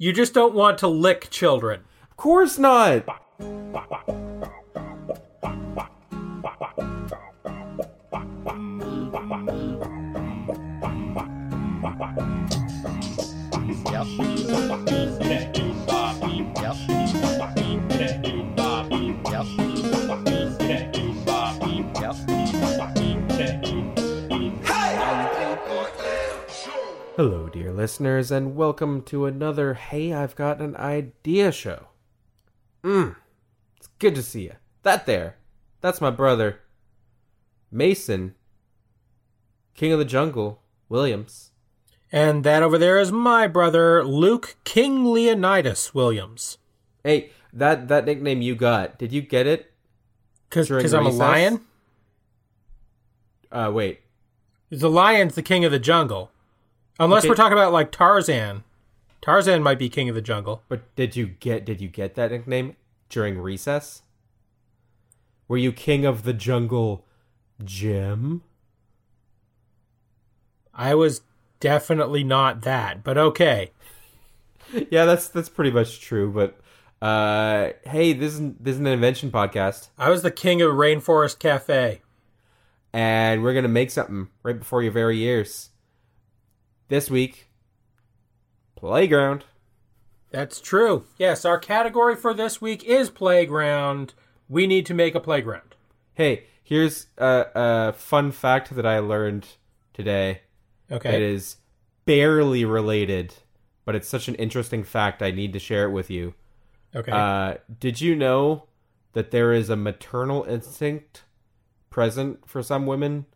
You just don't want to lick children. Of course not. Hello, listeners, and welcome to another Hey, I've Got an Idea show. Mmm, it's good to see you. That there, that's my brother, Mason, King of the Jungle, Williams. And that over there is my brother, Luke King Leonidas Williams. Hey, that that nickname you got, did you get it? Because I'm a lion? Uh, wait. The lion's the king of the jungle. Unless Okay. we're talking about like Tarzan. Tarzan might be king of the jungle. But did you get did you get that nickname during recess? Were you king of the jungle, gym? I was definitely not that, but okay. yeah, that's that's pretty much true. But uh, hey, this is this is an invention podcast, I was the king of Rainforest Cafe. and we're gonna make something right before your very ears. This week, playground. That's true. Yes, our category for this week is playground. We need to make a playground. Hey, here's a, a fun fact that I learned today. Okay. It is barely related, but it's such an interesting fact. I need to share it with you. Okay. Uh, did you know that there is a maternal instinct present for some women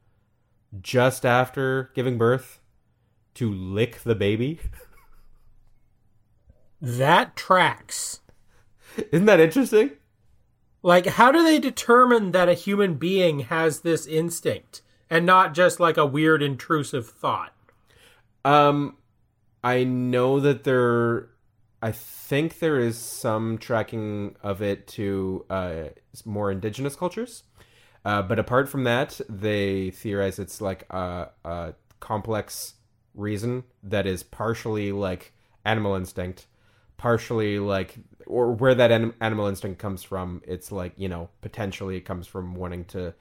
just after giving birth to lick the baby? that tracks. Isn't that interesting? Like, how do they determine that a human being has this instinct and not just like a weird intrusive thought? Um, I know that there. I think there is some tracking of it to uh, more indigenous cultures. Uh, but apart from that, they theorize it's like a, a complex reason that is partially like animal instinct, partially like, or where that anim- animal instinct comes from. It's like, you know, potentially it comes from wanting to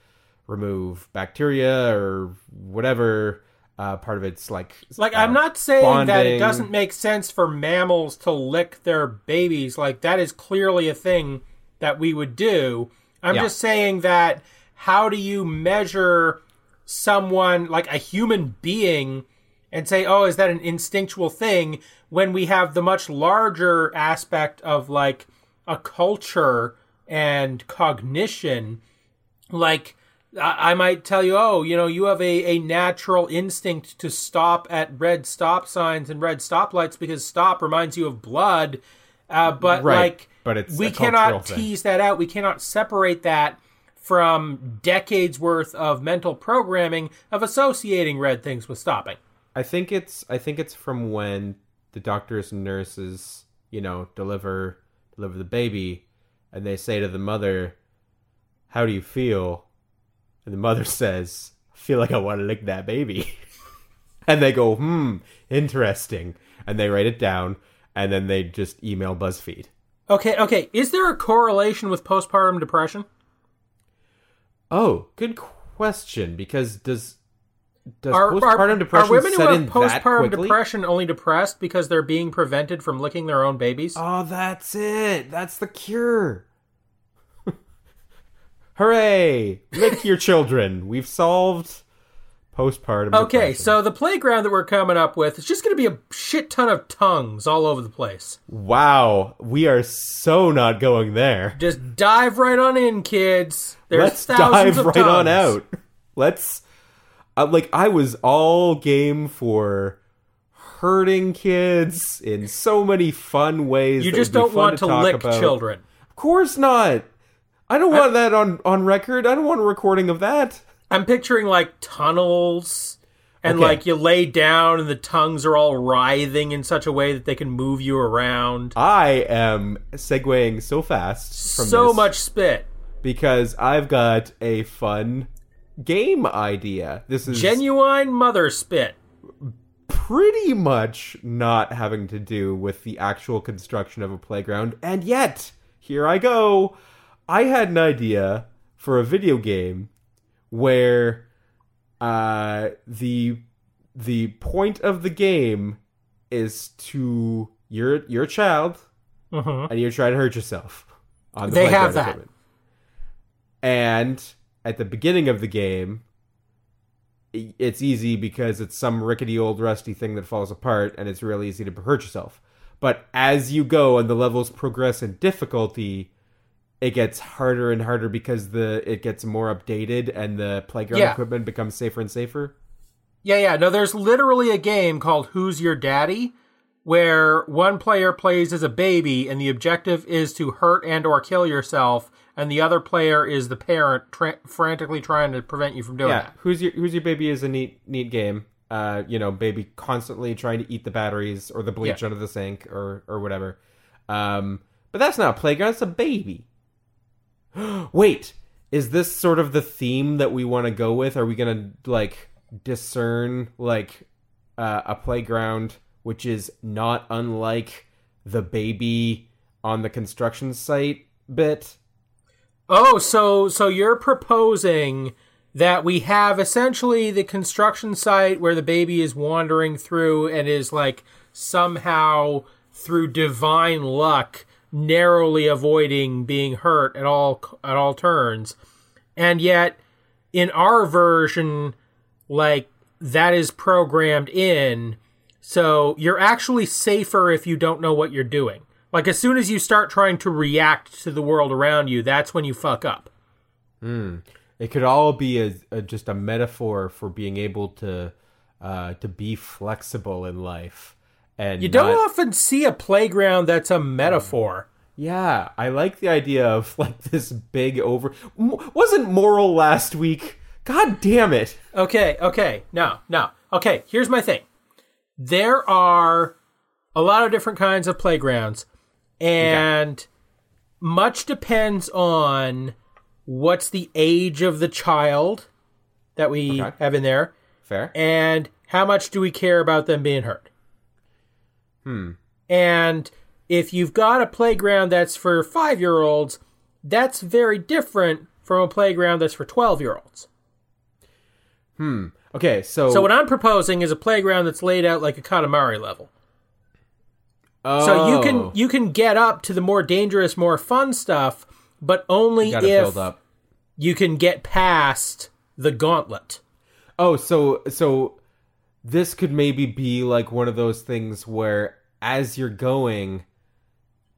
remove bacteria or whatever. Uh, part of it's like, Like, uh, I'm not saying that it doesn't make sense for mammals to lick their babies. Like, that is clearly a thing that we would do. I'm Yeah. just saying that how do you measure someone, like a human being, and say, oh, is that an instinctual thing when we have the much larger aspect of like a culture and cognition? like I I might tell you, oh, you know, you have a, a natural instinct to stop at red stop signs and red stoplights because stop reminds you of blood. Uh, but Right, like, but it's we cannot thing. tease that out. We cannot separate that from decades worth of mental programming of associating red things with stopping. I think it's I think it's from when the doctors and nurses, you know, deliver deliver the baby and they say to the mother, "How do you feel?" And the mother says, "I feel like I want to lick that baby." and they go, "Hmm, interesting." And they write it down and then they just email BuzzFeed. Okay, okay. Is there a correlation with postpartum depression? Oh, good question because does does Are, postpartum are, depression are women who have postpartum depression only depressed because they're being prevented from licking their own babies? Oh, that's it. That's the cure. Hooray! Lick your children. We've solved postpartum. Okay, depression. so the playground that we're coming up with is just going to be a shit ton of tongues all over the place. wow, we are so not going there. Just dive right on in, kids. There's Let's thousands dive of right tongues. on out. Let's. Uh, like I was all game for hurting kids in so many fun ways. You just don't want to, talk lick about. children. Of course not. I don't want that on on record. I don't want a recording of that. I'm picturing like tunnels, and Okay. like you lay down, and the tongues are all writhing in such a way that they can move you around. I am segueing so fast from So much spit. because I've got a fun game idea. This is Genuine mother spit. pretty much not having to do with the actual construction of a playground. And yet, here I go. I had an idea for a video game where uh, the the point of the game is to you're you're a child Mhm. and you're trying to hurt yourself. On the They playground have that. equipment. And at the beginning of the game, it's easy because it's some rickety old rusty thing that falls apart, and it's really easy to hurt yourself. But as you go and the levels progress in difficulty, it gets harder and harder because the it gets more updated and the playground Yeah. equipment becomes safer and safer. Yeah, yeah. No, there's literally a game called Who's Your Daddy where one player plays as a baby and the objective is to hurt and or kill yourself and the other player is the parent tra- frantically trying to prevent you from doing yeah, that. who's your who's your baby is a neat neat game. Uh, you know, baby constantly trying to eat the batteries or the bleach Yeah. under the sink or or whatever. Um, but that's not a playground; it's a baby. Wait, is this sort of the theme that we want to go with? Are we gonna like discern like uh, a playground which is not unlike the baby on the construction site bit? Oh, so so you're proposing that we have essentially the construction site where the baby is wandering through and is like somehow through divine luck narrowly avoiding being hurt at all at all turns. And yet in our version like that is programmed in so you're actually safer if you don't know what you're doing. Like as soon as you start trying to react to the world around you, that's when you fuck up. It could all be a, a just a metaphor for being able to uh, to be flexible in life. And You don't not- often see a playground that's a metaphor. Yeah, I like the idea of like this big over. M- wasn't moral last week? God damn it! Okay, okay, no, no. Okay, here's my thing. There are a lot of different kinds of playgrounds, and much depends on what's the age of the child that we Okay. have in there, Fair. and how much do we care about them being hurt. Hmm. And if you've got a playground that's for five year olds, that's very different from a playground that's for 12 year olds. Hmm. Okay, so So what I'm proposing is a playground that's laid out like a Katamari level. Oh, So you can you can get up to the more dangerous, more fun stuff, but only if you can get past the gauntlet. Oh, so so this could maybe be like one of those things where as you're going,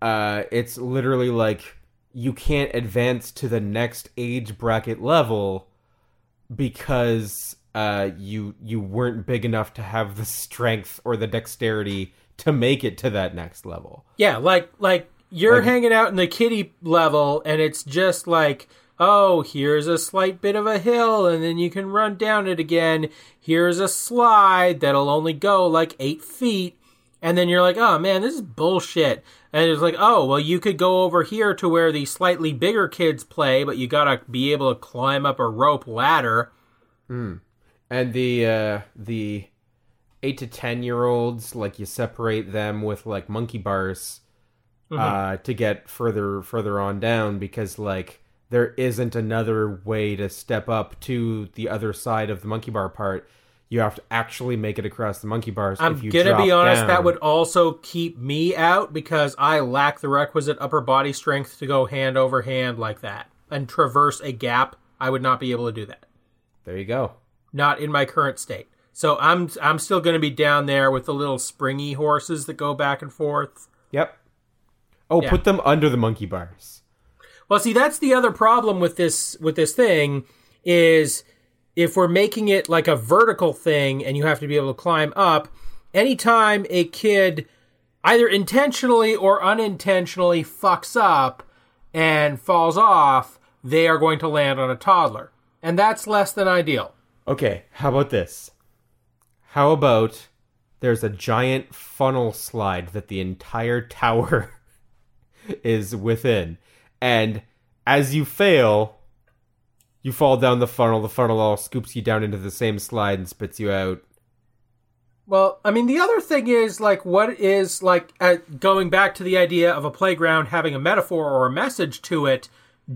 uh, it's literally like you can't advance to the next age bracket level because uh, you you weren't big enough to have the strength or the dexterity to make it to that next level. Yeah, like like you're Like- hanging out in the kiddie level and it's just like, oh, here's a slight bit of a hill and then you can run down it again. Here's a slide that'll only go like eight feet. And then you're like, oh man, this is bullshit. And it's like, oh, well, you could go over here to where the slightly bigger kids play, but you gotta be able to climb up a rope ladder. Hmm. And the uh, the eight to ten year olds, like you separate them with like monkey bars uh, to get further further on down because like there isn't another way to step up to the other side of the monkey bar part. You have to actually make it across the monkey bars. I'm if you gonna be honest, down. that would also keep me out because I lack the requisite upper body strength to go hand over hand like that and traverse a gap. I would not be able to do that. There you go. Not in my current state. So I'm I'm still gonna be down there with the little springy horses that go back and forth. Yep. Oh, Yeah. put them under the monkey bars. Well, see, that's the other problem with this with this thing is if we're making it like a vertical thing and you have to be able to climb up, anytime a kid either intentionally or unintentionally fucks up and falls off, they are going to land on a toddler. And that's less than ideal. Okay, how about this? How about there's a giant funnel slide that the entire tower is within, and as you fail, you fall down the funnel. The funnel all scoops you down into the same slide and spits you out. Well, I mean, the other thing is like, what is like uh, going back to the idea of a playground having a metaphor or a message to it?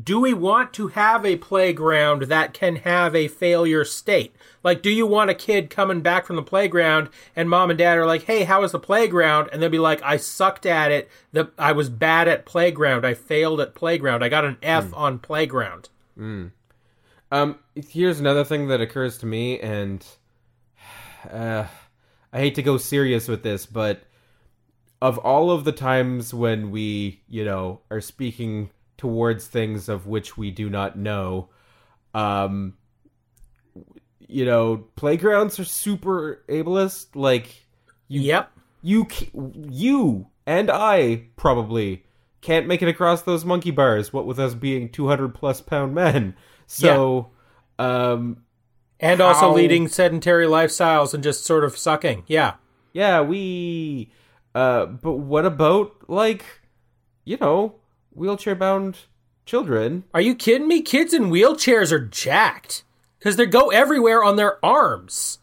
Do we want to have a playground that can have a failure state? Like, do you want a kid coming back from the playground and mom and dad are like, "Hey, how was the playground?" and they'll be like, "I sucked at it. The I was bad at playground. I failed at playground. I got an F on playground." Um, here's another thing that occurs to me, and uh, I hate to go serious with this, but of all of the times when we, you know, are speaking towards things of which we do not know, um, you know, playgrounds are super ableist. Like, you, Yep. you, you and I probably can't make it across those monkey bars. What with us being two hundred plus pound men. So, um, And also leading sedentary lifestyles and just sort of sucking. Yeah. yeah, we. Uh, but what about like, you know, wheelchair bound children? Are you kidding me? Kids in wheelchairs are jacked because they go everywhere on their arms.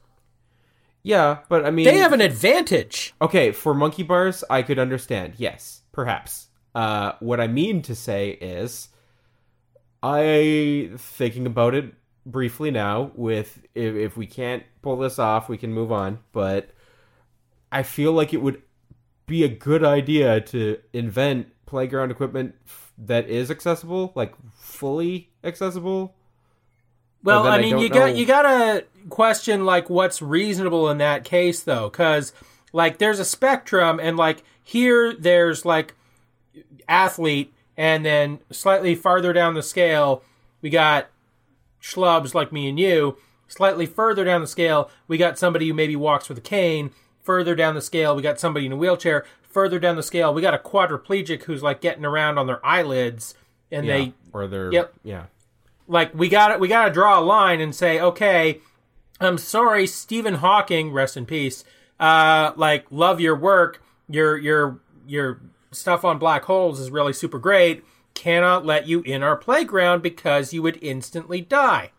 Yeah, but I mean, They have an advantage. Okay, for monkey bars, I could understand. Yes, perhaps. Uh, what I mean to say is, I thinking about it briefly now. With if, if we can't pull this off, we can move on. But I feel like it would be a good idea to invent playground equipment f- that is accessible, like fully accessible. Well, I I mean, don't you got you got to question like what's reasonable in that case though cuz like there's a spectrum and like here there's like athlete and then slightly farther down the scale we got schlubs like me and you. Slightly further down the scale, we got somebody who maybe walks with a cane. Further down the scale, we got somebody in a wheelchair. Further down the scale, we got a quadriplegic who's like getting around on their eyelids and Yeah, they or they're Yep. yeah. Like we got we got to draw a line and say, okay, I'm sorry, Stephen Hawking, rest in peace. Uh, like love your work, your your your stuff on black holes is really super great. Cannot let you in our playground because you would instantly die.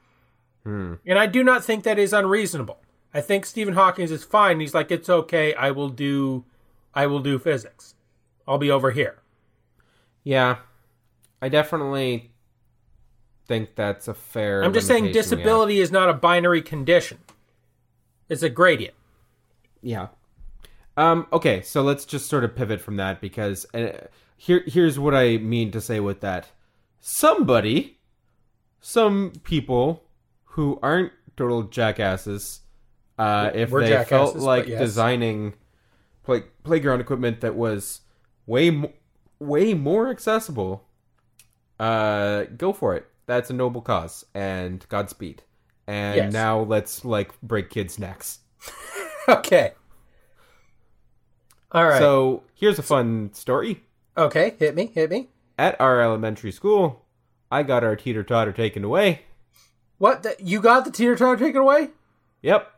And I do not think that is unreasonable. I think Stephen Hawking is fine. He's like, it's okay. I will do, I will do physics. I'll be over here. Yeah, I definitely think that's a fair. I'm just saying disability is not a binary condition. It's a gradient. Yeah. Um. Okay, so let's just sort of pivot from that because uh, here here's what I mean to say with that. Somebody, some people who aren't total jackasses, uh, if We're they felt like yes. designing play, playground equipment that was way mo- way more accessible, uh, go for it. That's a noble cause, and Godspeed. And Yes. now let's like break kids' necks. Okay. All right. So here's a fun story. okay, hit me, hit me. At our elementary school, I got our teeter totter taken away. What? The, you got the teeter totter taken away? Yep.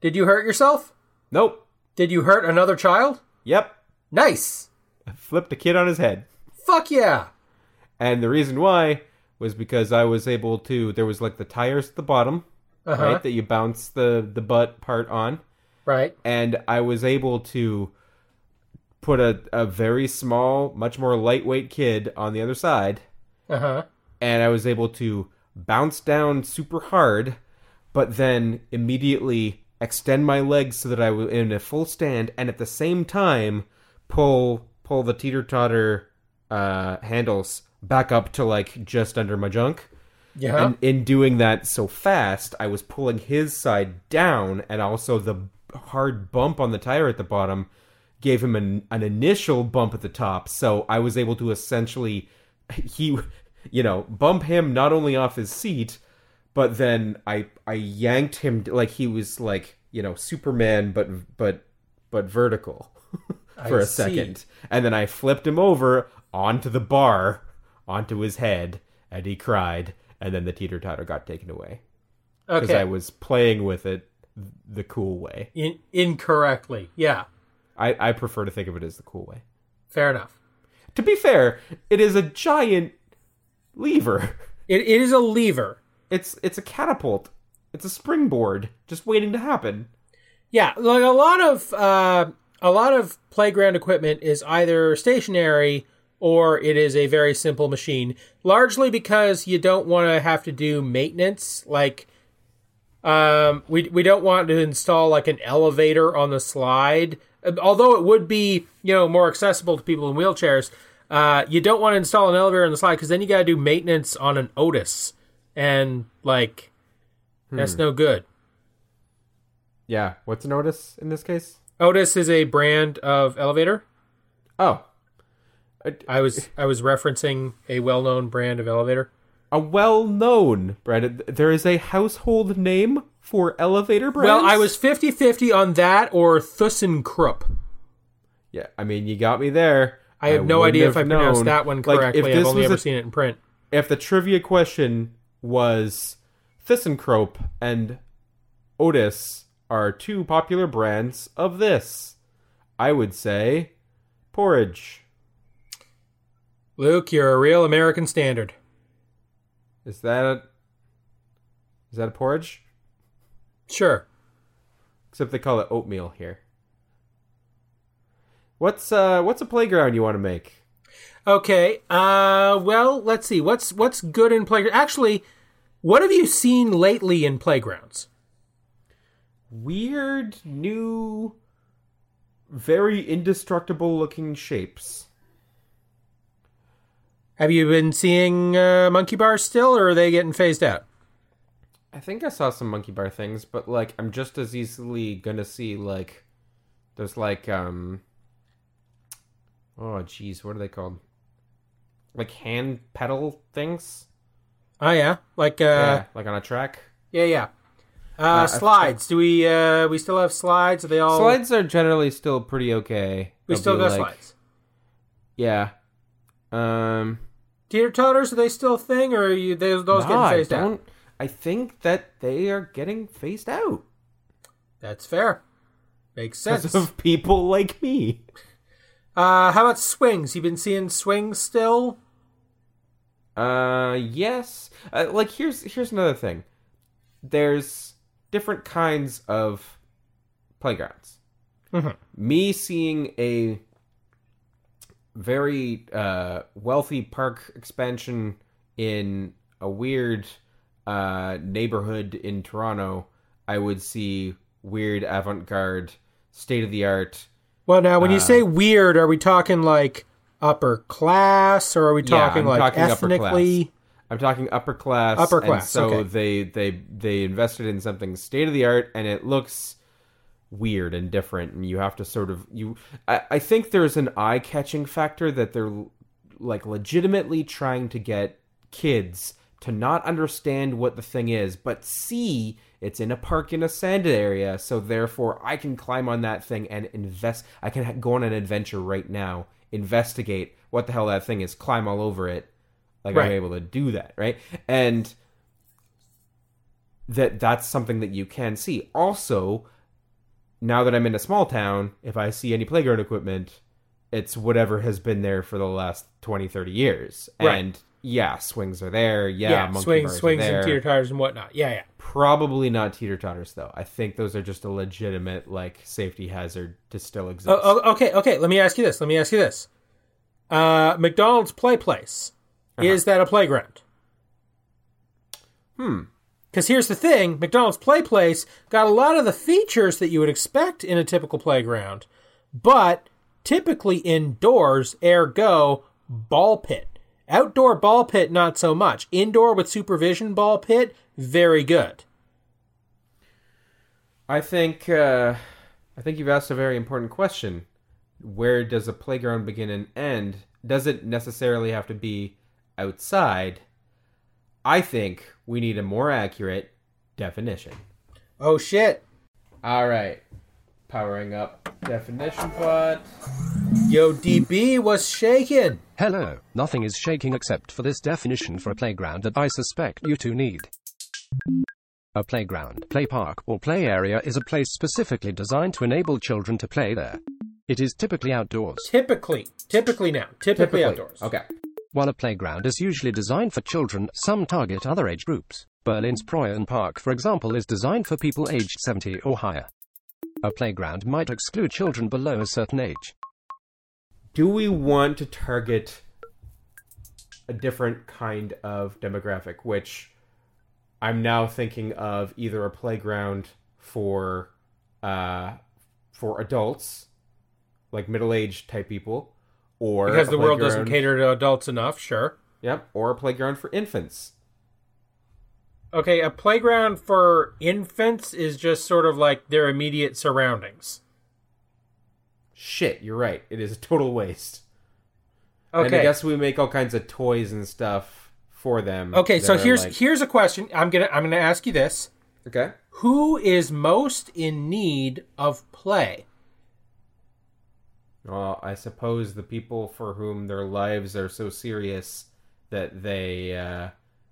Did you hurt yourself? Nope. Did you hurt another child? Yep. Nice. I flipped a kid on his head. Fuck yeah. And the reason why was because I was able to there was like the tires at the bottom, Uh huh. right, that you bounce the the butt part on, Right. and I was able to put a, a very small, much more lightweight kid on the other side Uh huh. and I was able to bounce down super hard, but then immediately extend my legs so that I was in a full stand, and at the same time pull pull the teeter totter uh, handles back up to like just under my junk. Yeah. And in doing that so fast, I was pulling his side down, and also the hard bump on the tire at the bottom gave him an, an initial bump at the top. So I was able to essentially, he, you know, bump him not only off his seat, but then I I yanked him like he was like you know Superman, but but but vertical for I a see. second, and then I flipped him over onto the bar, onto his head, and he cried, and then the teeter totter got taken away because okay. I was playing with it the cool way. In- incorrectly. Yeah. I, I prefer to think of it as the cool way. Fair enough. To be fair, it is a giant lever. It, it is a lever. It's it's a catapult. It's a springboard just waiting to happen. Yeah, like a lot of uh, a lot of playground equipment is either stationary or it is a very simple machine. Largely because you don't want to have to do maintenance. Like, um, we we don't want to install like an elevator on the slide. Although it would be you know more accessible to people in wheelchairs, uh, you don't want to install an elevator on the slide because then you got to do maintenance on an Otis, and like that's no good. Yeah. What's an Otis in this case? Otis is a brand of elevator. Oh, Uh, I was I was referencing a well-known brand of elevator. a well-known brand. There is a household name for elevator brands. Well, I was 50-50 on that or ThyssenKrupp. Yeah, I mean, you got me there. I have no idea if I have pronounced that one Like, correctly. if I've this only was ever a- seen it in print. if the trivia question was ThyssenKrupp and Otis are two popular brands of this, I would say porridge. Luke, you're a real American standard. Is that a, is that a porridge? Sure. Except they call it oatmeal here. What's uh what's a playground you want to make? Okay. Uh well, let's see. What's what's good in playground? Actually, what have you seen lately in playgrounds? Weird new very indestructible looking shapes. Have you been seeing uh, monkey bars still or are they getting phased out? I think I saw some monkey bar things, but like I'm just as easily gonna see like there's like um oh jeez, what are they called? Like hand pedal things? Oh yeah. Like uh yeah, like on a track. yeah, yeah. Uh, I've- slides. Do we uh we still have slides? Are they all Slides are generally still pretty okay. We They'll still got like- slides. Yeah. Um Teeter totters, are they still a thing or are you they, those nah, getting phased out? don't I think that they are getting phased out That's fair. Makes sense. because of people like me. Uh, how about swings? You been seeing swings still? Uh, yes. Uh, like here's here's another thing. There's different kinds of playgrounds. Mhm. Me seeing a very uh, wealthy park expansion in a weird uh, neighborhood in Toronto, I would see weird avant-garde, state-of-the-art. Well, now when you Uh, say weird, are we talking like upper class, or are we talking I'm like talking ethnically? I'm talking upper class. Upper and class, so okay. they they they invested in something state of the art, and it looks weird and different. And you have to sort of you. I, I think there's an eye catching factor that they're like legitimately trying to get kids to not understand what the thing is, but see it's in a park in a sand area, so therefore I can climb on that thing and invest. I can ha- go on an adventure right now, investigate what the hell that thing is, climb all over it. Like Right. I'm able to do that, right? And that that's something that you can see. Also, now that I'm in a small town, if I see any playground equipment, it's whatever has been there for the last 20, 30 years. Right. And yeah, swings are there. Yeah, monkey swings, bars swings, and teeter totters and whatnot. Yeah, yeah. Probably not teeter totters though. I think those are just a legitimate like safety hazard to still exist. Oh, oh, okay, okay. Let me ask you this. Let me ask you this. Uh, McDonald's Play Place is that a playground? Hmm. Because here's the thing: McDonald's Play Place got a lot of the features that you would expect in a typical playground, but typically indoors. Ergo, ball pit. Outdoor ball pit, not so much. Indoor with supervision ball pit, very good. I think uh, I think you've asked a very important question. Where does a playground begin and end? Does it necessarily have to be outside? I think we need a more accurate definition. Oh shit! All right. Powering up definition pod. Yo, DB was shaking. Hello, nothing is shaking except for this definition for a playground that I suspect you two need. A playground, play park, or play area is a place specifically designed to enable children to play there. It is typically outdoors. Typically, typically now, typically, outdoors. Okay. While a playground is usually designed for children, some target other age groups. Berlin's Preußen Park, for example, is designed for people aged 70 or higher. A playground might exclude children below a certain age. Do we want to target a different kind of demographic, which I'm now thinking of either a playground for uh, for adults, like middle aged type people, or Because the world doesn't cater to adults enough, sure. Yep, or a playground for infants. Okay, a playground for infants is just sort of like their immediate surroundings. Shit, you're right. It is a total waste. Okay. And I guess we make all kinds of toys and stuff for them. Okay, so here's like- here's a question. I'm gonna I'm gonna ask you this: okay. Who is most in need of play? Well, I suppose the people for whom their lives are so serious that they uh,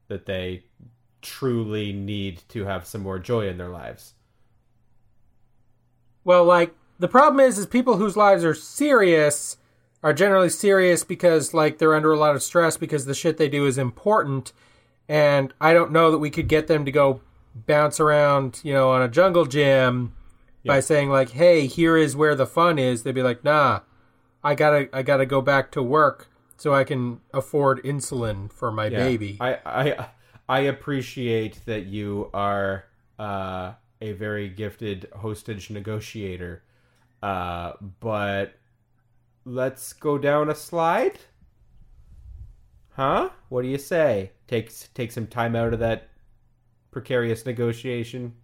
that they truly need to have some more joy in their lives. Well, like the problem is, is people whose lives are serious are generally serious because like they're under a lot of stress because the shit they do is important, and I don't know that we could get them to go bounce around, you know, on a jungle gym by saying like, "Hey, here is where the fun is." They'd be like, "Nah, I gotta, I gotta go back to work so I can afford insulin for my Yeah. baby." I I I appreciate that you are uh, a very gifted hostage negotiator, uh, but let's go down a slide. Huh? What do you say? Take take some time out of that precarious negotiation,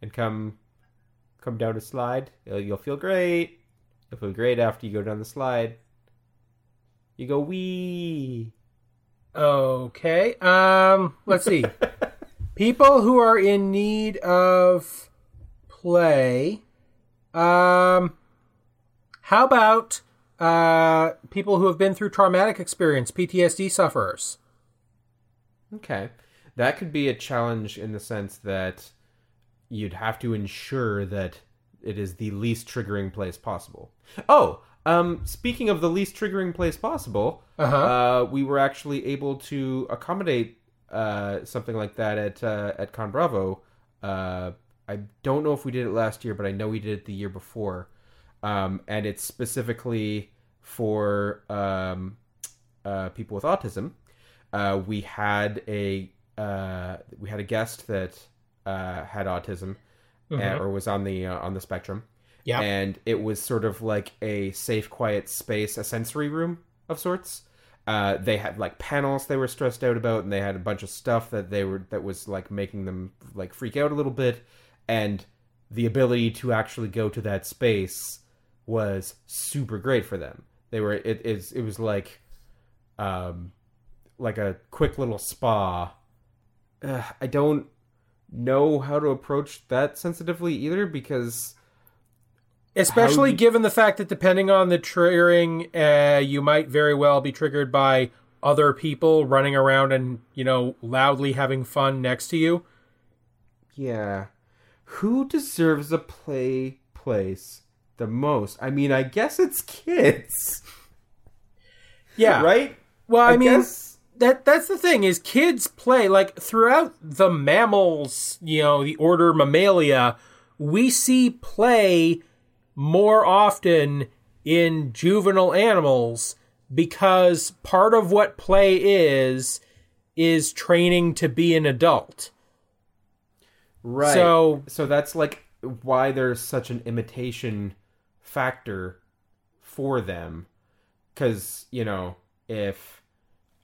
and come come down a slide. You'll, you'll feel great. You'll feel great after you go down the slide. You go wee. Okay. Um, let's see. People who are in need of play. Um, how about uh, people who have been through traumatic experience, PTSD sufferers? Okay. That could be a challenge in the sense that you'd have to ensure that it is the least triggering place possible. Oh, um, speaking of the least triggering place possible, Uh-huh. uh, we were actually able to accommodate uh, something like that at uh, at ConBravo. Uh, I don't know if we did it last year, but I know we did it the year before, um, and it's specifically for um, uh, people with autism. Uh, we had a uh, we had a guest that uh, had autism uh, or was on the uh, on the spectrum, Yeah. and it was sort of like a safe, quiet space, a sensory room of sorts. Uh, they had like panels they were stressed out about, and they had a bunch of stuff that they were that was like making them like freak out a little bit, and the ability to actually go to that space was super great for them. They were it is it was like um like a quick little spa. Ugh, I don't know how to approach that sensitively either because Especially How- given the fact that depending on the triggering, uh, you might very well be triggered by other people running around and, you know, loudly having fun next to you. yeah, who deserves a play place the most? I mean, I guess it's kids, Yeah. right? Well, I, mean, guess- that that's the thing is kids play like throughout the mammals, you know, the order Mammalia, we see play more often in juvenile animals because part of what play is is training to be an adult. Right. So- so that's like why there's such an imitation factor for them cuz you know, if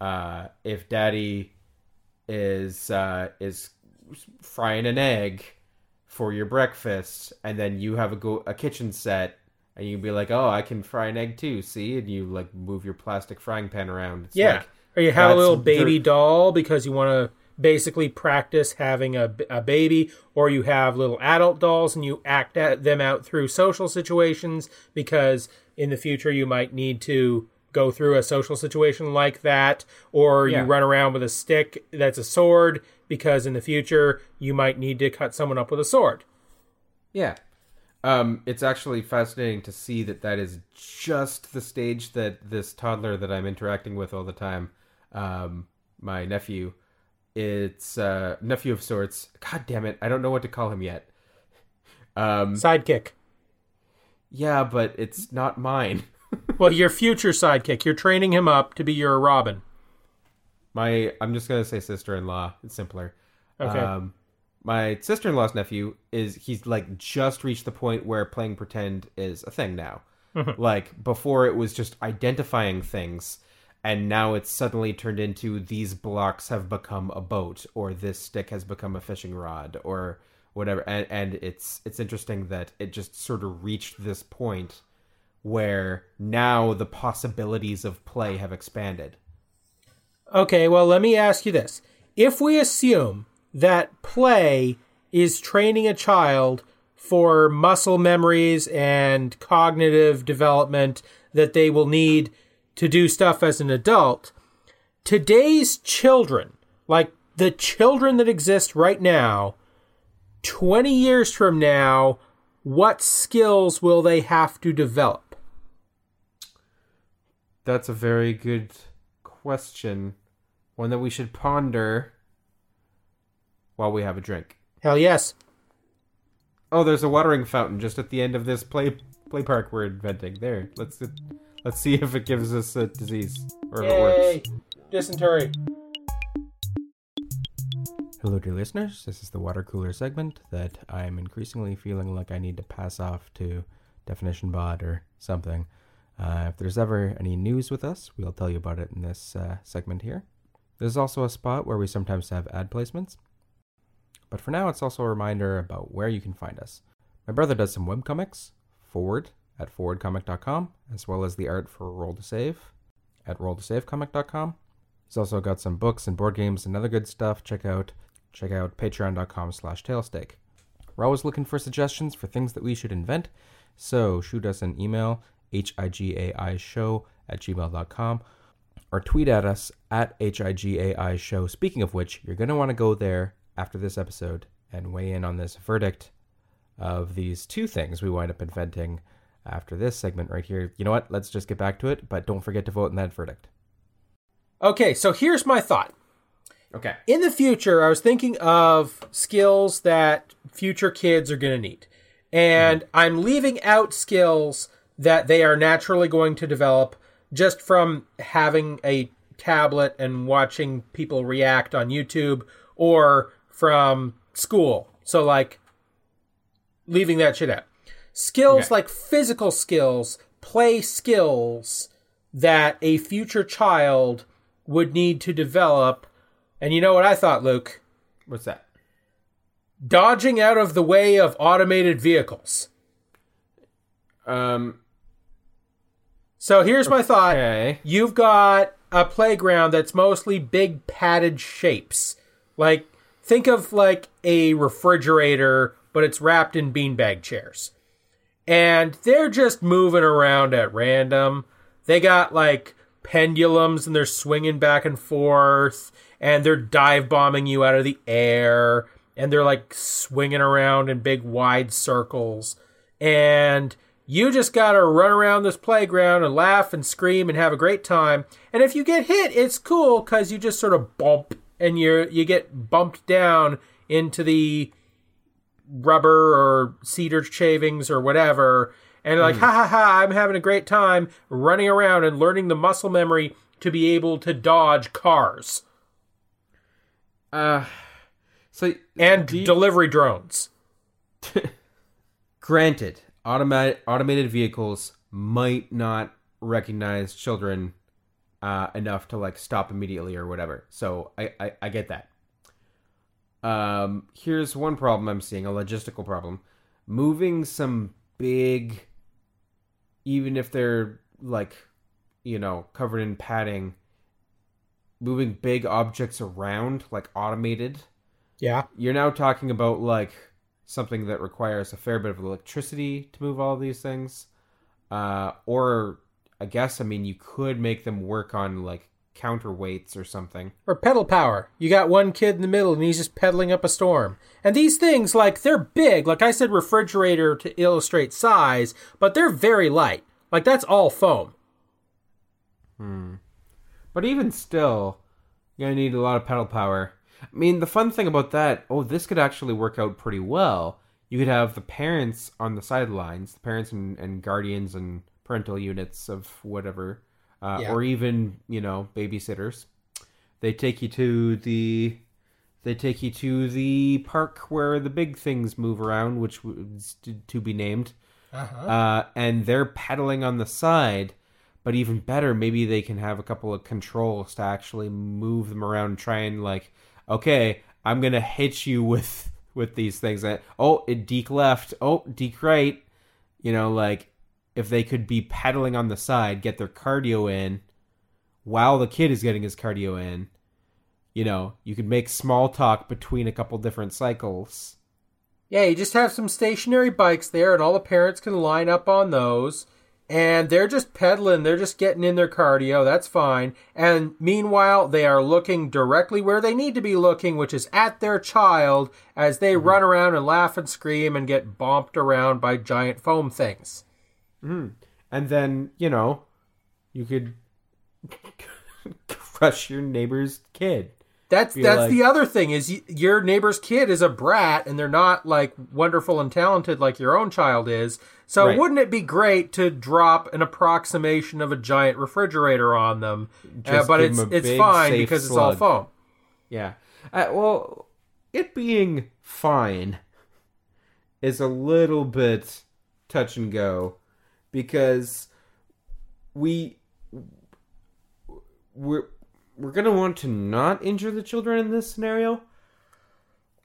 uh if daddy is uh is frying an egg for your breakfast and then you have a go a kitchen set and you'd be like, "Oh, I can fry an egg too." See? And you like move your plastic frying pan around. It's Yeah. like or you have a little baby ver- doll because you want to basically practice having a, a baby, or you have little adult dolls and you act at them out through social situations because in the future you might need to go through a social situation like that, or Yeah. you run around with a stick that's a sword because in the future you might need to cut someone up with a sword. Yeah. Um, it's actually fascinating to see that that is just the stage that this toddler that I'm interacting with all the time, um, my nephew, it's uh, nephew of sorts. God damn it, I don't know what to call him yet. Um, Sidekick. yeah, but it's not mine. Well, your future sidekick. You're training him up to be your Robin. My, I'm just gonna say sister-in-law. It's simpler. Okay. Um, my sister-in-law's nephew is he's like just reached the point where playing pretend is a thing now. like before, it was just identifying things, and now it's suddenly turned into these blocks have become a boat, or this stick has become a fishing rod, or whatever. And and it's it's interesting that it just sort of reached this point where now the possibilities of play have expanded. Okay, well, let me ask you this. If we assume that play is training a child for muscle memories and cognitive development that they will need to do stuff as an adult, today's children, like the children that exist right now, 20 years from now, what skills will they have to develop? That's a very good question. One that we should ponder while we have a drink. Hell yes. Oh, there's a watering fountain just at the end of this play play park we're inventing. There. Let's let's see if it gives us a disease or if it Yay! works. Dysentery. Hello, dear listeners. This is the water cooler segment that I'm increasingly feeling like I need to pass off to Definition Bot or something. Uh, if there's ever any news with us, we'll tell you about it in this uh, segment here. There's also a spot where we sometimes have ad placements. But for now, it's also a reminder about where you can find us. My brother does some webcomics, forward at forwardcomic.com, as well as the art for Roll to Save at rolltosavecomic.com. He's also got some books and board games and other good stuff. Check out check out patreon.com slash tailsteak. We're always looking for suggestions for things that we should invent, so shoot us an email, higai show at gmail.com, or tweet at us at higai show. Speaking of which, you're going to want to go there after this episode and weigh in on this verdict of these two things we wind up inventing after this segment right here. You know what? Let's just get back to it, but don't forget to vote in that verdict. Okay, so here's my thought. Okay. In the future, I was thinking of skills that future kids are going to need. And mm-hmm. I'm leaving out skills that they are naturally going to develop just from having a tablet and watching people react on YouTube or from school. So, like, leaving that shit out. Skills Okay. like physical skills, play skills that a future child would need to develop. And you know what I thought, Luke? What's that? Dodging out of the way of automated vehicles. Um So here's my thought. okay. You've got a playground that's mostly big padded shapes. Like think of like a refrigerator, but it's wrapped in beanbag chairs. And they're just moving around at random. They got like pendulums and they're swinging back and forth and they're dive bombing you out of the air and they're like swinging around in big wide circles. And you just got to run around this playground and laugh and scream and have a great time. And if you get hit, it's cool cuz you just sort of bump and you you get bumped down into the rubber or cedar shavings or whatever and like ha ha ha I'm having a great time running around and learning the muscle memory to be able to dodge cars Uh so and you- delivery drones. granted, automatic automated vehicles might not recognize children uh, enough to like stop immediately or whatever. So I, I I get that. Um, here's one problem I'm seeing: a logistical problem. Moving some big, even if they're like, you know, covered in padding, moving big objects around like automated Yeah. you're now talking about like something that requires a fair bit of electricity to move all of these things uh or i guess i mean you could make them work on like counterweights or something or pedal power. You got one kid in the middle and he's just pedaling up a storm. And these things, like, they're big. Like I said, refrigerator to illustrate size, but they're very light. Like, that's all foam. Hmm. But even still you're gonna need a lot of pedal power i mean the fun thing about that oh this could actually work out pretty well you could have the parents on the sidelines, the parents and, and guardians and parental units of whatever, uh, Yeah. or even you know babysitters. They take you to the they take you to the park where the big things move around, which was to- be named. Uh-huh. Uh, and they're pedaling on the side. But even better, maybe they can have a couple of controls to actually move them around and try and like, okay, I'm gonna hit you with with these things. That oh, it deke left, oh, deke right. You know, like if they could be pedaling on the side, get their cardio in, while the kid is getting his cardio in. You know, you could make small talk between a couple different cycles. Yeah, you just have some stationary bikes there, and all the parents can line up on those. And they're just pedaling, they're just getting in their cardio, that's fine. And meanwhile, they are looking directly where they need to be looking, which is at their child, as they mm-hmm. run around and laugh and scream and get bomped around by giant foam things. Mm-hmm. And then, you know, you could crush your neighbor's kid. That's that's like- the other thing is y- your neighbor's kid is a brat and they're not like wonderful and talented like your own child is. So Right. wouldn't it be great to drop an approximation of a giant refrigerator on them? Uh, but it's it's big, fine because it's all foam. Yeah. Uh, well, it being fine is a little bit touch and go because we we're we're gonna want to not injure the children in this scenario.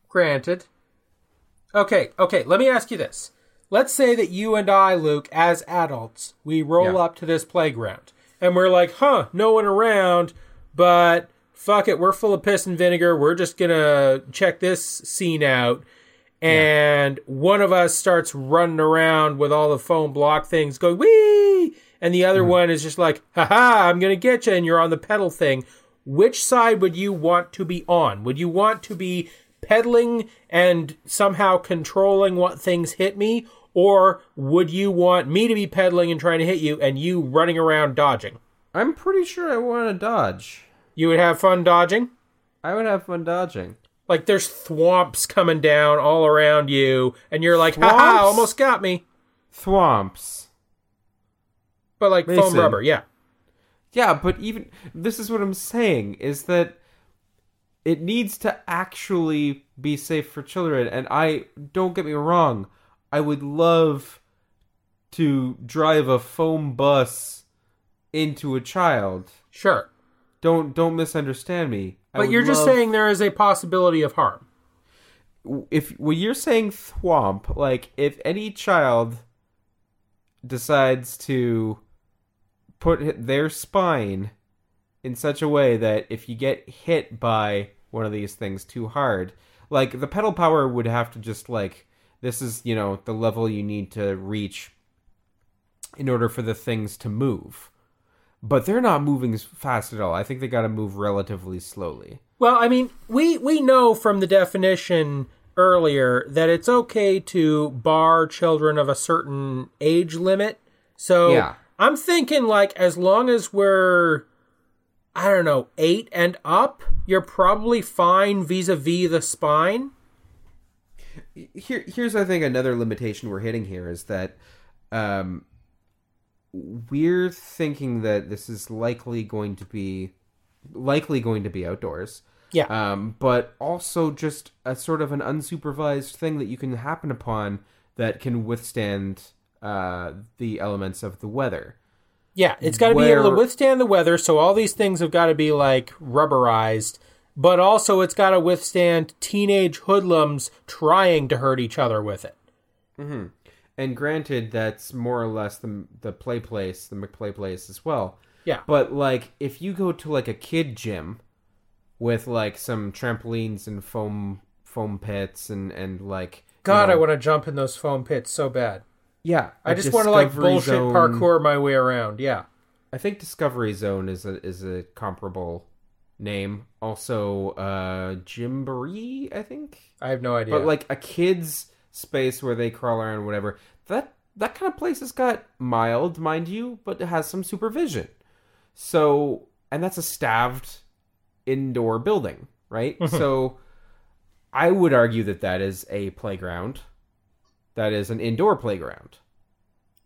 Granted. Okay, okay, let me ask you this. Let's say that you and I, Luke, as adults, we roll Yeah. up to this playground and we're like, huh, no one around, but fuck it, we're full of piss and vinegar. We're just gonna check this scene out. And one of us starts running around with all the foam block things going, wee! And the other mm-hmm. one is just like, haha, I'm gonna get you, and you're on the pedal thing. Which side would you want to be on? Would you want to be pedaling and somehow controlling what things hit me? Or would you want me to be pedaling and trying to hit you and you running around dodging? I'm pretty sure I want to dodge. You would have fun dodging? I would have fun dodging. Like there's thwomps coming down all around you, and you're like, haha, Thwomps? almost got me. Thwomps. But like foam rubber, yeah. Yeah, but even this is what I'm saying is that it needs to actually be safe for children. And I don't get me wrong, I would love to drive a foam bus into a child. Sure. Don't don't misunderstand me. I But you're just love- saying there is a possibility of harm. if when you're saying thwomp, like if any child decides to put their spine in such a way that if you get hit by one of these things too hard, like the pedal power would have to just like this is you know the level you need to reach in order for the things to move. But they're not moving fast at all. I think they got to move relatively slowly. Well, I mean, we we know from the definition earlier that it's okay to bar children of a certain age limit. So Yeah. I'm thinking like as long as we're I don't know, 8 and up, you're probably fine vis-a-vis the spine. Here here's I think another limitation we're hitting here is that um we're thinking that this is likely going to be likely going to be outdoors. Yeah. Um but also just a sort of an unsupervised thing that you can happen upon that can withstand uh the elements of the weather. Yeah, it's got to be able to withstand the weather, so all these things have got to be like rubberized, but also it's got to withstand teenage hoodlums trying to hurt each other with it. Mm-hmm. And granted that's more or less the the play place, the McPlay place as well. Yeah. But like if you go to like a kid gym with like some trampolines and foam foam pits and and like God, know- I want to jump in those foam pits so bad. yeah, I just want to like bullshit Zone- parkour my way around. Yeah. I think Discovery Zone is a is a comparable name. Also, uh, Gymboree, I think. I have no idea. But like a kid's space where they crawl around, whatever. That that kind of place has got mild, mind you, but it has some supervision. So, and that's a staved indoor building, right? so, I would argue that that is a playground. that is an indoor playground,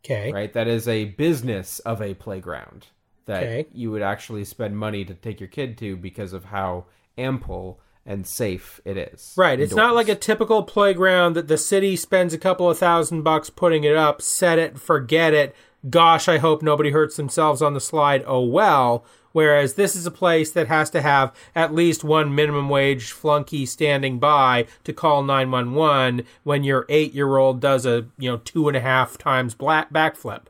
Okay. right? That is a business of a playground that Okay. you would actually spend money to take your kid to because of how ample and safe it is. Right. It's not like a typical playground that the city spends a couple of thousand bucks putting it up, set it, forget it. Gosh, I hope nobody hurts themselves on the slide. Oh well. Whereas this is a place that has to have at least one minimum wage flunky standing by to call 911 when your eight year old does a, you know, two and a half times black backflip.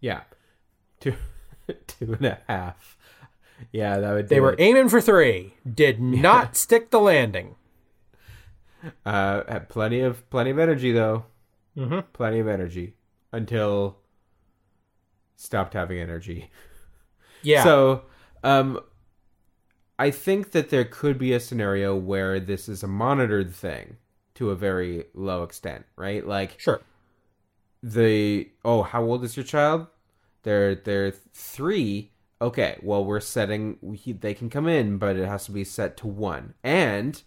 yeah, two two and a half. Yeah, that would. They were it. aiming for three, did not stick the landing. Uh, had plenty of plenty of energy though. Mhm. Plenty of energy until stopped having energy. Yeah. So, um, I think that there could be a scenario where this is a monitored thing to a very low extent, right? Like sure. the oh, how old is your child? They're they're three. Okay, well we're setting we, they can come in, but it has to be set to one. And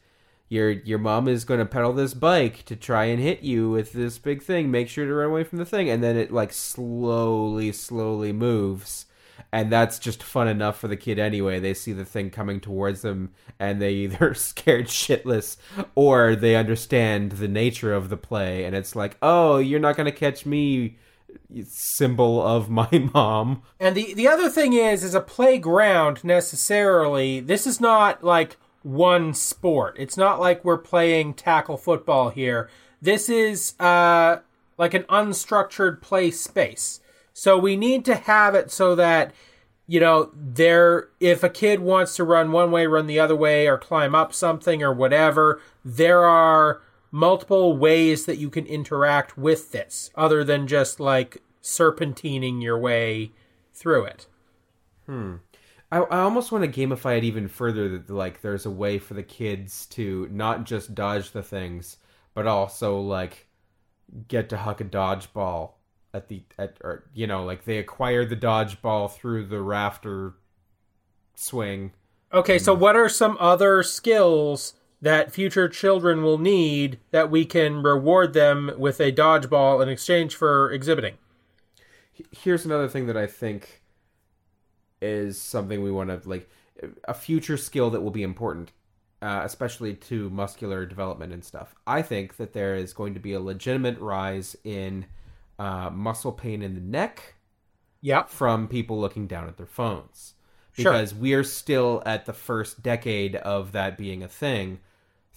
your your mom is going to pedal this bike to try and hit you with this big thing. Make sure to run away from the thing, and then it like slowly, slowly moves. And that's just fun enough for the kid anyway. They see the thing coming towards them, and they either scared shitless or they understand the nature of the play, and it's like, oh, you're not gonna catch me, symbol of my mom. And the the other thing is, is a playground necessarily. This is not like one sport. It's not like we're playing tackle football here. This is uh, like an unstructured play space. So we need to have it so that you know there if a kid wants to run one way, run the other way, or climb up something or whatever, there are multiple ways that you can interact with this other than just like serpentining your way through it. Hmm. I, I almost want to gamify it even further that like there's a way for the kids to not just dodge the things, but also like get to huck a dodgeball at the at or you know like they acquire the dodgeball through the rafter swing. Okay, so hmm. what are some other skills that future children will need that we can reward them with a dodgeball in exchange for exhibiting? Here's another thing that I think is something we want to like a future skill that will be important uh, especially to muscular development and stuff. I think that there is going to be a legitimate rise in uh, muscle pain in the neck Yep. from people looking down at their phones. Sure. Because we're still at the first decade of that being a thing.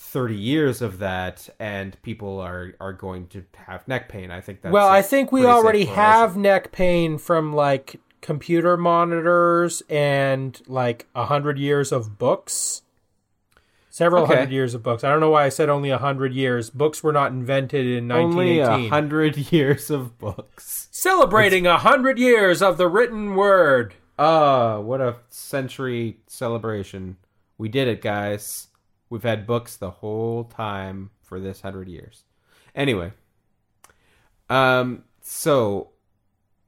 30 years of that and people are are going to have neck pain. I think that's well, i think we already have neck pain from like computer monitors and like a hundred years of books. Several Okay. hundred years of books. I don't know why I said only a hundred years. Books were not invented in only a hundred years of books. Celebrating a hundred years of the written word. Ah, what a century celebration. We did it, guys. We've had books the whole time for this hundred years. Anyway. Um so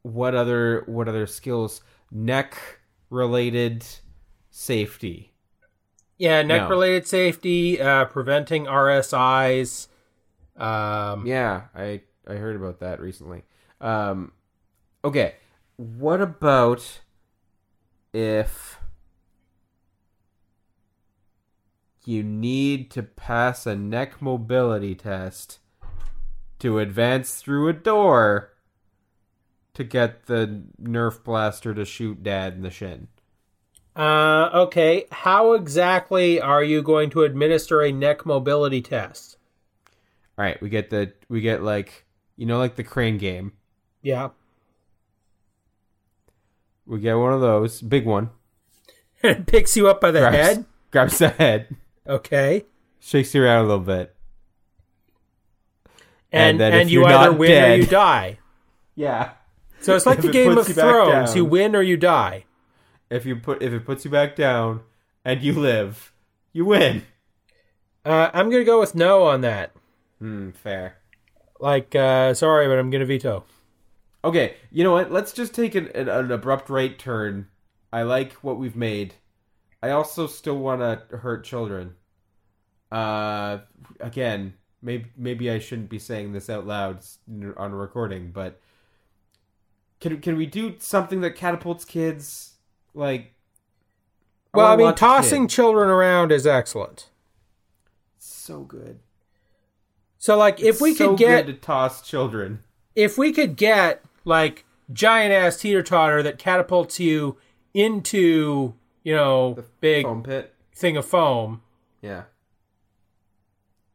what other what other skills? Neck related safety. Yeah, neck No. related safety, uh, preventing RSIs. Um, Yeah, I I heard about that recently. Um, okay, what about if you need to pass a neck mobility test to advance through a door to get the Nerf blaster to shoot Dad in the shin? Uh, okay. How exactly are you going to administer a neck mobility test? All right, we get the we get like you know like the crane game. Yeah. We get one of those, big one. And it picks you up by the grabs, head. grabs the head. Okay. shakes you around a little bit. And And then and, if you you're either not win or you die. Yeah. So it's like If the it Game of puts you back Thrones. down. You win or you die. If you put if it puts you back down and you live, you win. Uh, I'm gonna go with no on that. Hmm, fair. Like, uh, sorry, but I'm gonna veto. Okay, you know what? Let's just take an, an, an abrupt right turn. I like what we've made. I also still want to hurt children. Uh, again, maybe maybe I shouldn't be saying this out loud on a recording, but can can we do something that catapults kids? Like, Well, I mean, tossing children around is excellent. so good. So, like, if we so could get good to toss children. if we could get like giant ass teeter totter that catapults you into you know the big Foam pit. thing of foam, Yeah.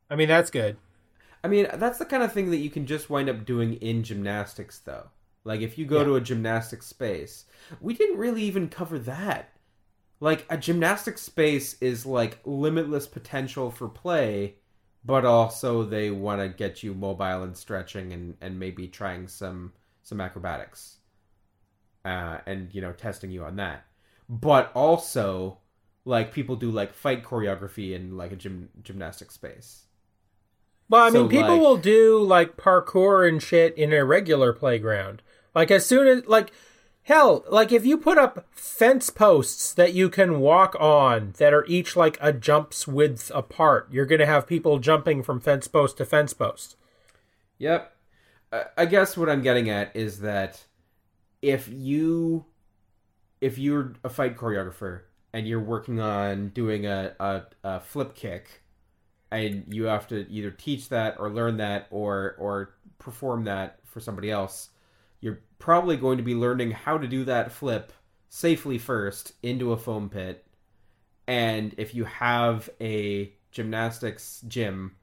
I mean that's good. I mean, that's the kind of thing that you can just wind up doing in gymnastics, though. Like, if you go Yeah. to a gymnastics space, we didn't really even cover that. Like, a gymnastics space is like limitless potential for play, but also they want to get you mobile and stretching and, and maybe trying some some acrobatics, uh, and you know testing you on that. But also, like people do like fight choreography in like a gym gymnastics space. Well, I So, mean, people like- will do like parkour and shit in a regular playground. Like as soon as like hell, like if you put up fence posts that you can walk on that are each like a jump's width apart, you're gonna have people jumping from fence post to fence post. Yep. I guess what I'm getting at is that if you if you're a fight choreographer and you're working on doing a, a, a flip kick and you have to either teach that or learn that or or perform that for somebody else, you're probably going to be learning how to do that flip safely first into a foam pit. And if you have a gymnastics gym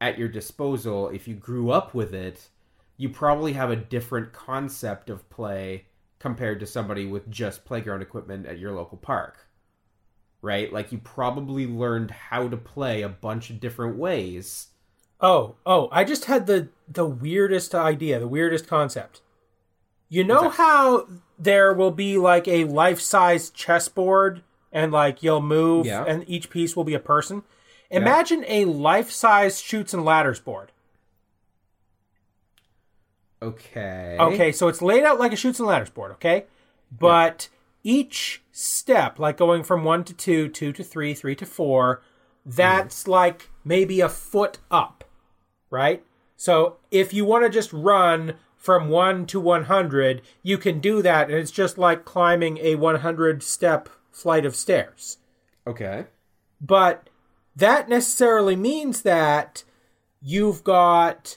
at your disposal, if you grew up with it, you probably have a different concept of play compared to somebody with just playground equipment at your local park. Right? Like you probably learned how to play a bunch of different ways. Oh, oh, I just had the the weirdest idea, the weirdest concept. You know how there will be like a life-size chessboard and like you'll move Yeah. and each piece will be a person? Imagine a life-size Chutes and Ladders board. Okay. Okay, so it's laid out like a Chutes and Ladders board, okay? But each step, like going from one to two, two to three, three to four, that's mm-hmm. like maybe a foot up, right? So if you want to just run from one to 100, you can do that, and it's just like climbing a 100 step flight of stairs. Okay. But that necessarily means that you've got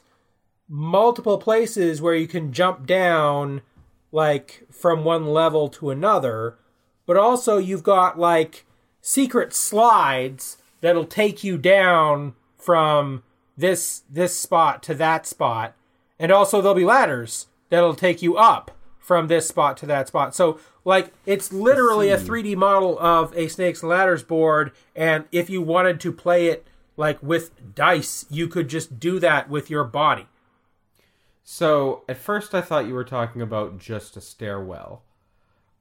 multiple places where you can jump down like from one level to another, but also you've got like secret slides that'll take you down from this this spot to that spot. And also there'll be ladders that'll take you up from this spot to that spot. So like it's literally a hmm. 3D model of a snakes and ladders board and if you wanted to play it like with dice, you could just do that with your body. So at first I thought you were talking about just a stairwell.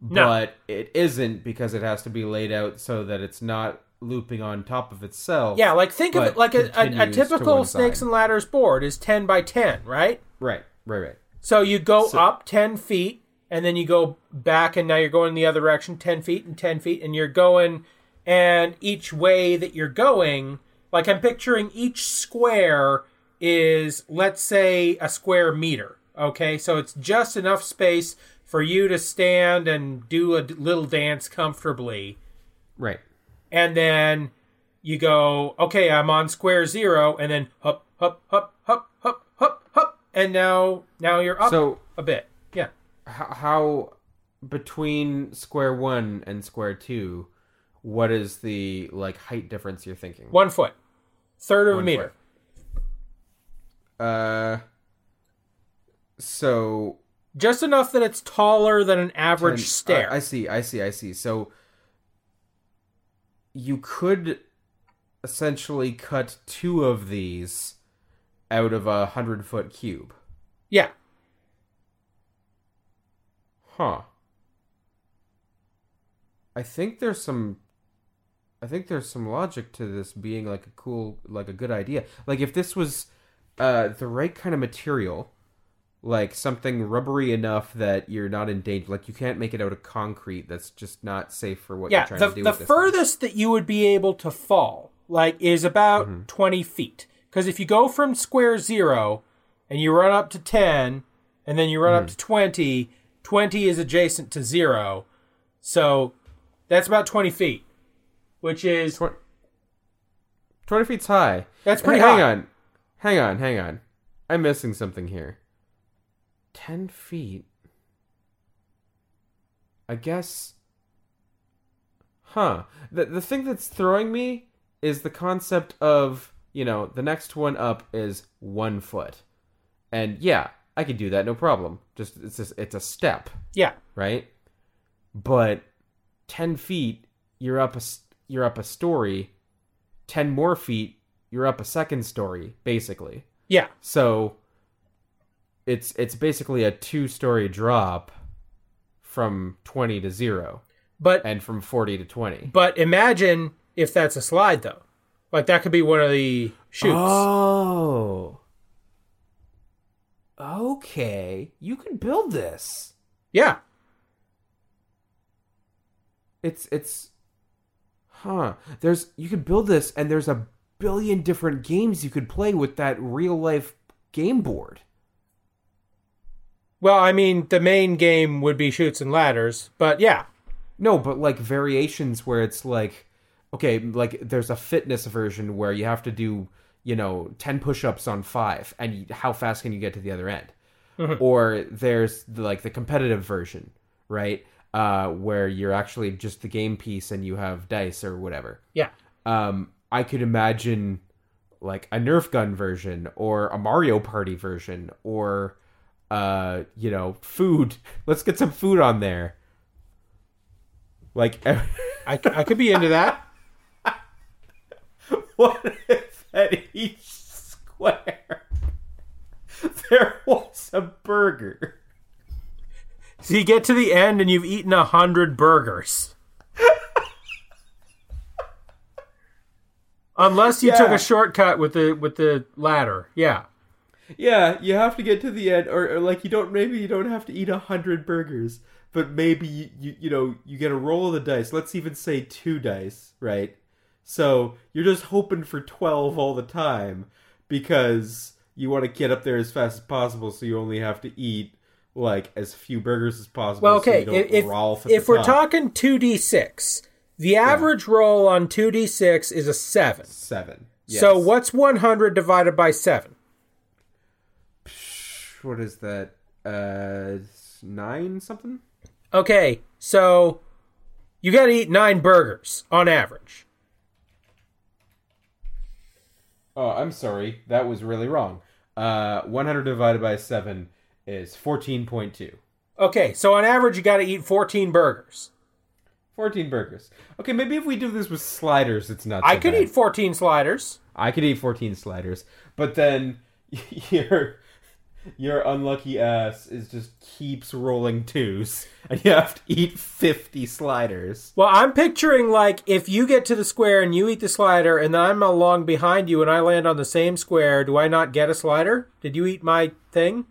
No. But it isn't because it has to be laid out so that it's not looping on top of itself. Yeah, like think of it like a, a, a typical snakes and ladders board is 10 by 10, right? Right, right, right. So you go So- up 10 feet and then you go back and now you're going the other direction 10 feet and 10 feet and you're going and each way that you're going like i'm picturing each square is let's say a square meter okay so it's just enough space for you to stand and do a d- little dance comfortably Right. and then you go okay i'm on square zero and then hop hop hop hop hop hop hop and now now you're up So a bit yeah how between square 1 and square 2 what is the like height difference you're thinking? One foot, third of a One meter. Uh so Just enough that it's taller than an average 10 stair. I, I see, I see, I see. So you could essentially cut two of these out of a hundred foot cube. yeah. Huh. I think there's some I think there's some logic to this being like a cool like a good idea. Like if this was uh the right kind of material, like something rubbery enough that you're not in danger like you can't make it out of concrete that's just not safe for what Yeah. you're trying The, to do the with this thing. furthest that you would be able to fall, like, is about Mm-hmm. 20 feet. Because if you go from square zero and you run up to 10 and then you run up to 20, 20 is adjacent to zero. So that's about 20 feet, which is. Twen- 20 feet's high. That's pretty hang high. on. Hang on, hang on. I'm missing something here. 10 feet. I guess. Huh. The, the thing that's throwing me is the concept of, you know, the next one up is one foot. And yeah, I could do that, no problem. Just, it's just, it's a step Yeah. right? But ten feet, you're up a you're up a story. Ten more feet, you're up a second story, basically. Yeah. So it's it's basically a two story drop from twenty to zero, But and from forty to twenty. but imagine if that's a slide though. Like that could be one of the chutes. Oh. Okay, you can build this. Yeah. It's it's huh. There's you could build this and there's a billion different games you could play with that real life game board. Well, I mean, the main game would be Chutes and Ladders, but yeah. No, but like variations where it's like okay, like there's a fitness version where you have to do, you know, 10 push-ups on 5 and how fast can you get to the other end? Or there's the, like the competitive version, right? Uh where you're actually just the game piece and you have dice or whatever. Yeah. um, I could imagine like a Nerf gun version or a Mario Party version or uh, you know, food. Let's get some food on there. Like, I, I could be into that. what if at each square there was a burger? So you get to the end and you've eaten a hundred burgers. Unless you took a shortcut with the with the ladder. Yeah. Yeah, you have to get to the end, or, or like you don't. Maybe you don't have to eat a hundred burgers, but maybe you, you you know you get a roll of the dice. Let's even say two dice, right? So you're just hoping for twelve all the time because you want to get up there as fast as possible. So you only have to eat like as few burgers as possible. Well, so okay. don't if if, if we're top. talking two d six, the average roll on two d six is a seven. seven, So what's one hundred divided by seven? What is that? Uh, nine something. Okay, so you got to eat nine burgers on average. Oh, I'm sorry. That was really wrong. Uh, 100 divided by 7 is 14.2. Okay, so on average you got to eat fourteen burgers. 14 burgers. Okay, maybe if we do this with sliders, it's not. I could bad. eat fourteen sliders. I could eat 14 sliders, but then your your unlucky ass is just keeps rolling twos, and you have to eat 50 sliders. Well, I'm picturing like if you get to the square and you eat the slider, and then I'm along behind you and I land on the same square, do I not get a slider? Did you eat my thing?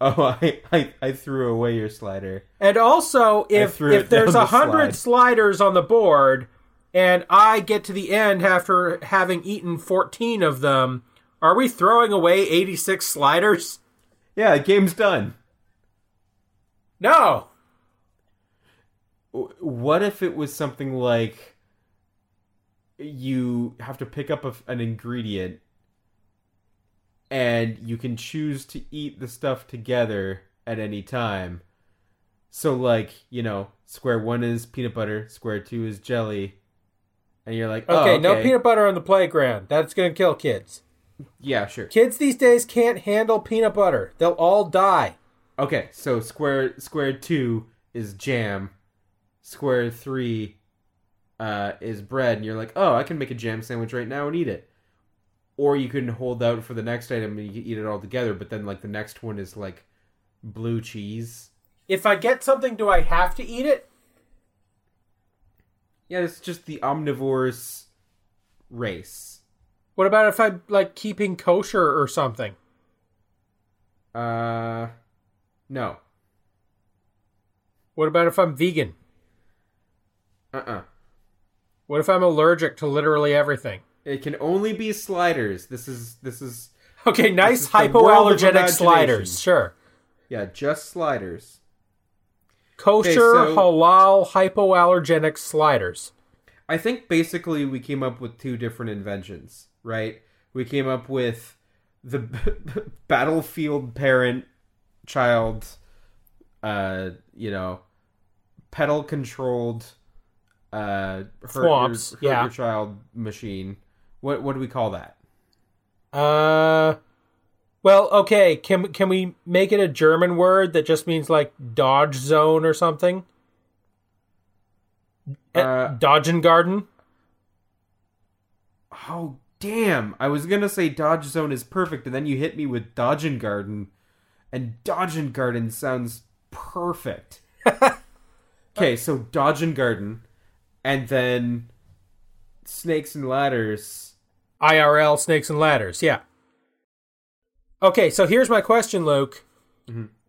Oh, I I, I threw away your slider. And also, if if there's a the hundred slide. sliders on the board, and I get to the end after having eaten fourteen of them, are we throwing away eighty six sliders? Yeah, game's done. No. What if it was something like you have to pick up a, an ingredient and you can choose to eat the stuff together at any time. So like, you know, square 1 is peanut butter, square 2 is jelly. And you're like, oh, Okay, okay, no peanut butter on the playground. That's gonna kill kids. Yeah, sure. Kids these days can't handle peanut butter. They'll all die. Okay, so square square 2 is jam. Square 3 uh, is bread and you're like, "Oh, I can make a jam sandwich right now and eat it." Or you can hold out for the next item and you can eat it all together, but then like the next one is like blue cheese. If I get something, do I have to eat it? Yeah, it's just the omnivores race. What about if I'm like keeping kosher or something? Uh no. What about if I'm vegan? Uh-uh. What if I'm allergic to literally everything? It can only be sliders. This is this is Okay, nice is the world of hypoallergenic sliders. Sure. yeah, just sliders. Kosher, so- halal, hypoallergenic sliders. I think basically we came up with two different inventions, right? We came up with the battlefield parent child uh you know pedal controlled uh hurt Thwomps, your, hurt yeah. child machine. What what do we call that? Uh, well, okay. Can can we make it a German word that just means like dodge zone or something? Uh, Dodgen garden. Oh damn! I was gonna say Dodge Zone is perfect, and then you hit me with Dodgen Garden, and Dodgen Garden sounds perfect. okay, so Dodgen Garden, and then Snakes and Ladders. IRL snakes and ladders. Yeah. Okay, so here's my question, Luke.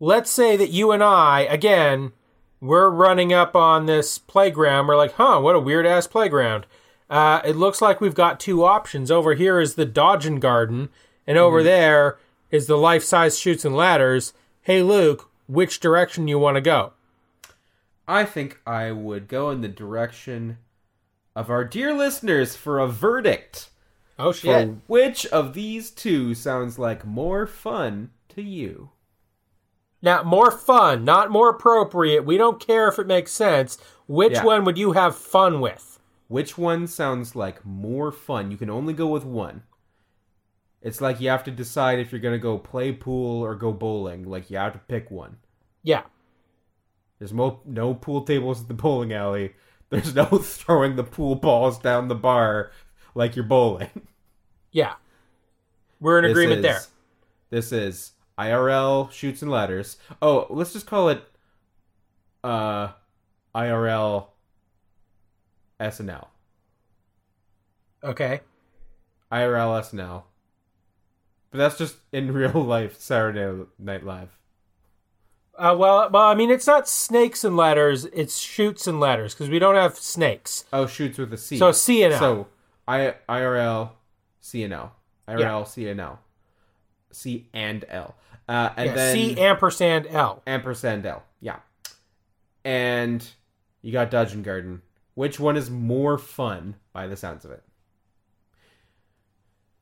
Let's say that you and I, again, we're running up on this playground. We're like, huh, what a weird ass playground. Uh, it looks like we've got two options. Over here is the Dodgen Garden, and over there is the life size Chutes and Ladders. Hey, Luke, which direction you want to go? I think I would go in the direction of our dear listeners for a verdict. Oh, shit! For which of these two sounds like more fun to you? Now, more fun, not more appropriate. We don't care if it makes sense. Which Yeah. one would you have fun with? Which one sounds like more fun? You can only go with one. It's like you have to decide if you're going to go play pool or go bowling. Like you have to pick one. Yeah. There's mo- no pool tables at the bowling alley. There's no throwing the pool balls down the bar like you're bowling. Yeah. We're in This agreement is- there. This is IRL Chutes and Ladders. Oh, let's just call it uh IRL SNL. Okay. IRL SNL. But that's just in real life Saturday Night Live. Uh, well, well, I mean, it's not snakes and ladders; it's Chutes and Ladders because we don't have snakes. Oh, chutes with a C. So C and L. So I IRL C and L. IRL C and L. C and L. Uh, and yeah, then C ampersand L. ampersand L. Yeah. And you got Dodgen Garden. Which one is more fun by the sounds of it?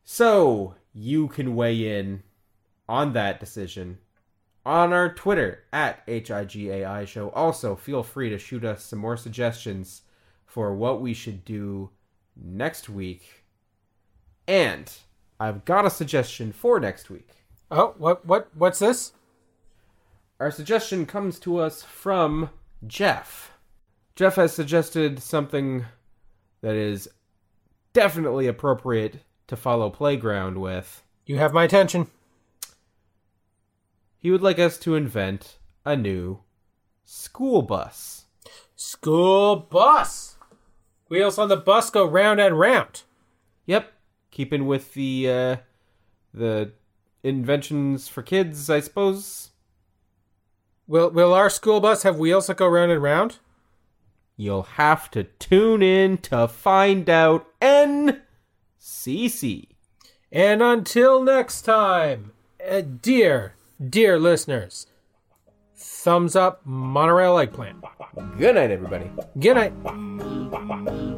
So you can weigh in on that decision on our Twitter at HIGAI show. Also, feel free to shoot us some more suggestions for what we should do next week. And I've got a suggestion for next week. Oh, what, what, what's this? Our suggestion comes to us from Jeff. Jeff has suggested something that is definitely appropriate to follow Playground with. You have my attention. He would like us to invent a new school bus. School bus. Wheels on the bus go round and round. Yep, keeping with the uh, the inventions for kids, I suppose. Will Will our school bus have wheels that go round and round? You'll have to tune in to find out. NCC. And until next time, uh, dear, dear listeners, thumbs up, monorail eggplant. Good night, everybody. Good night.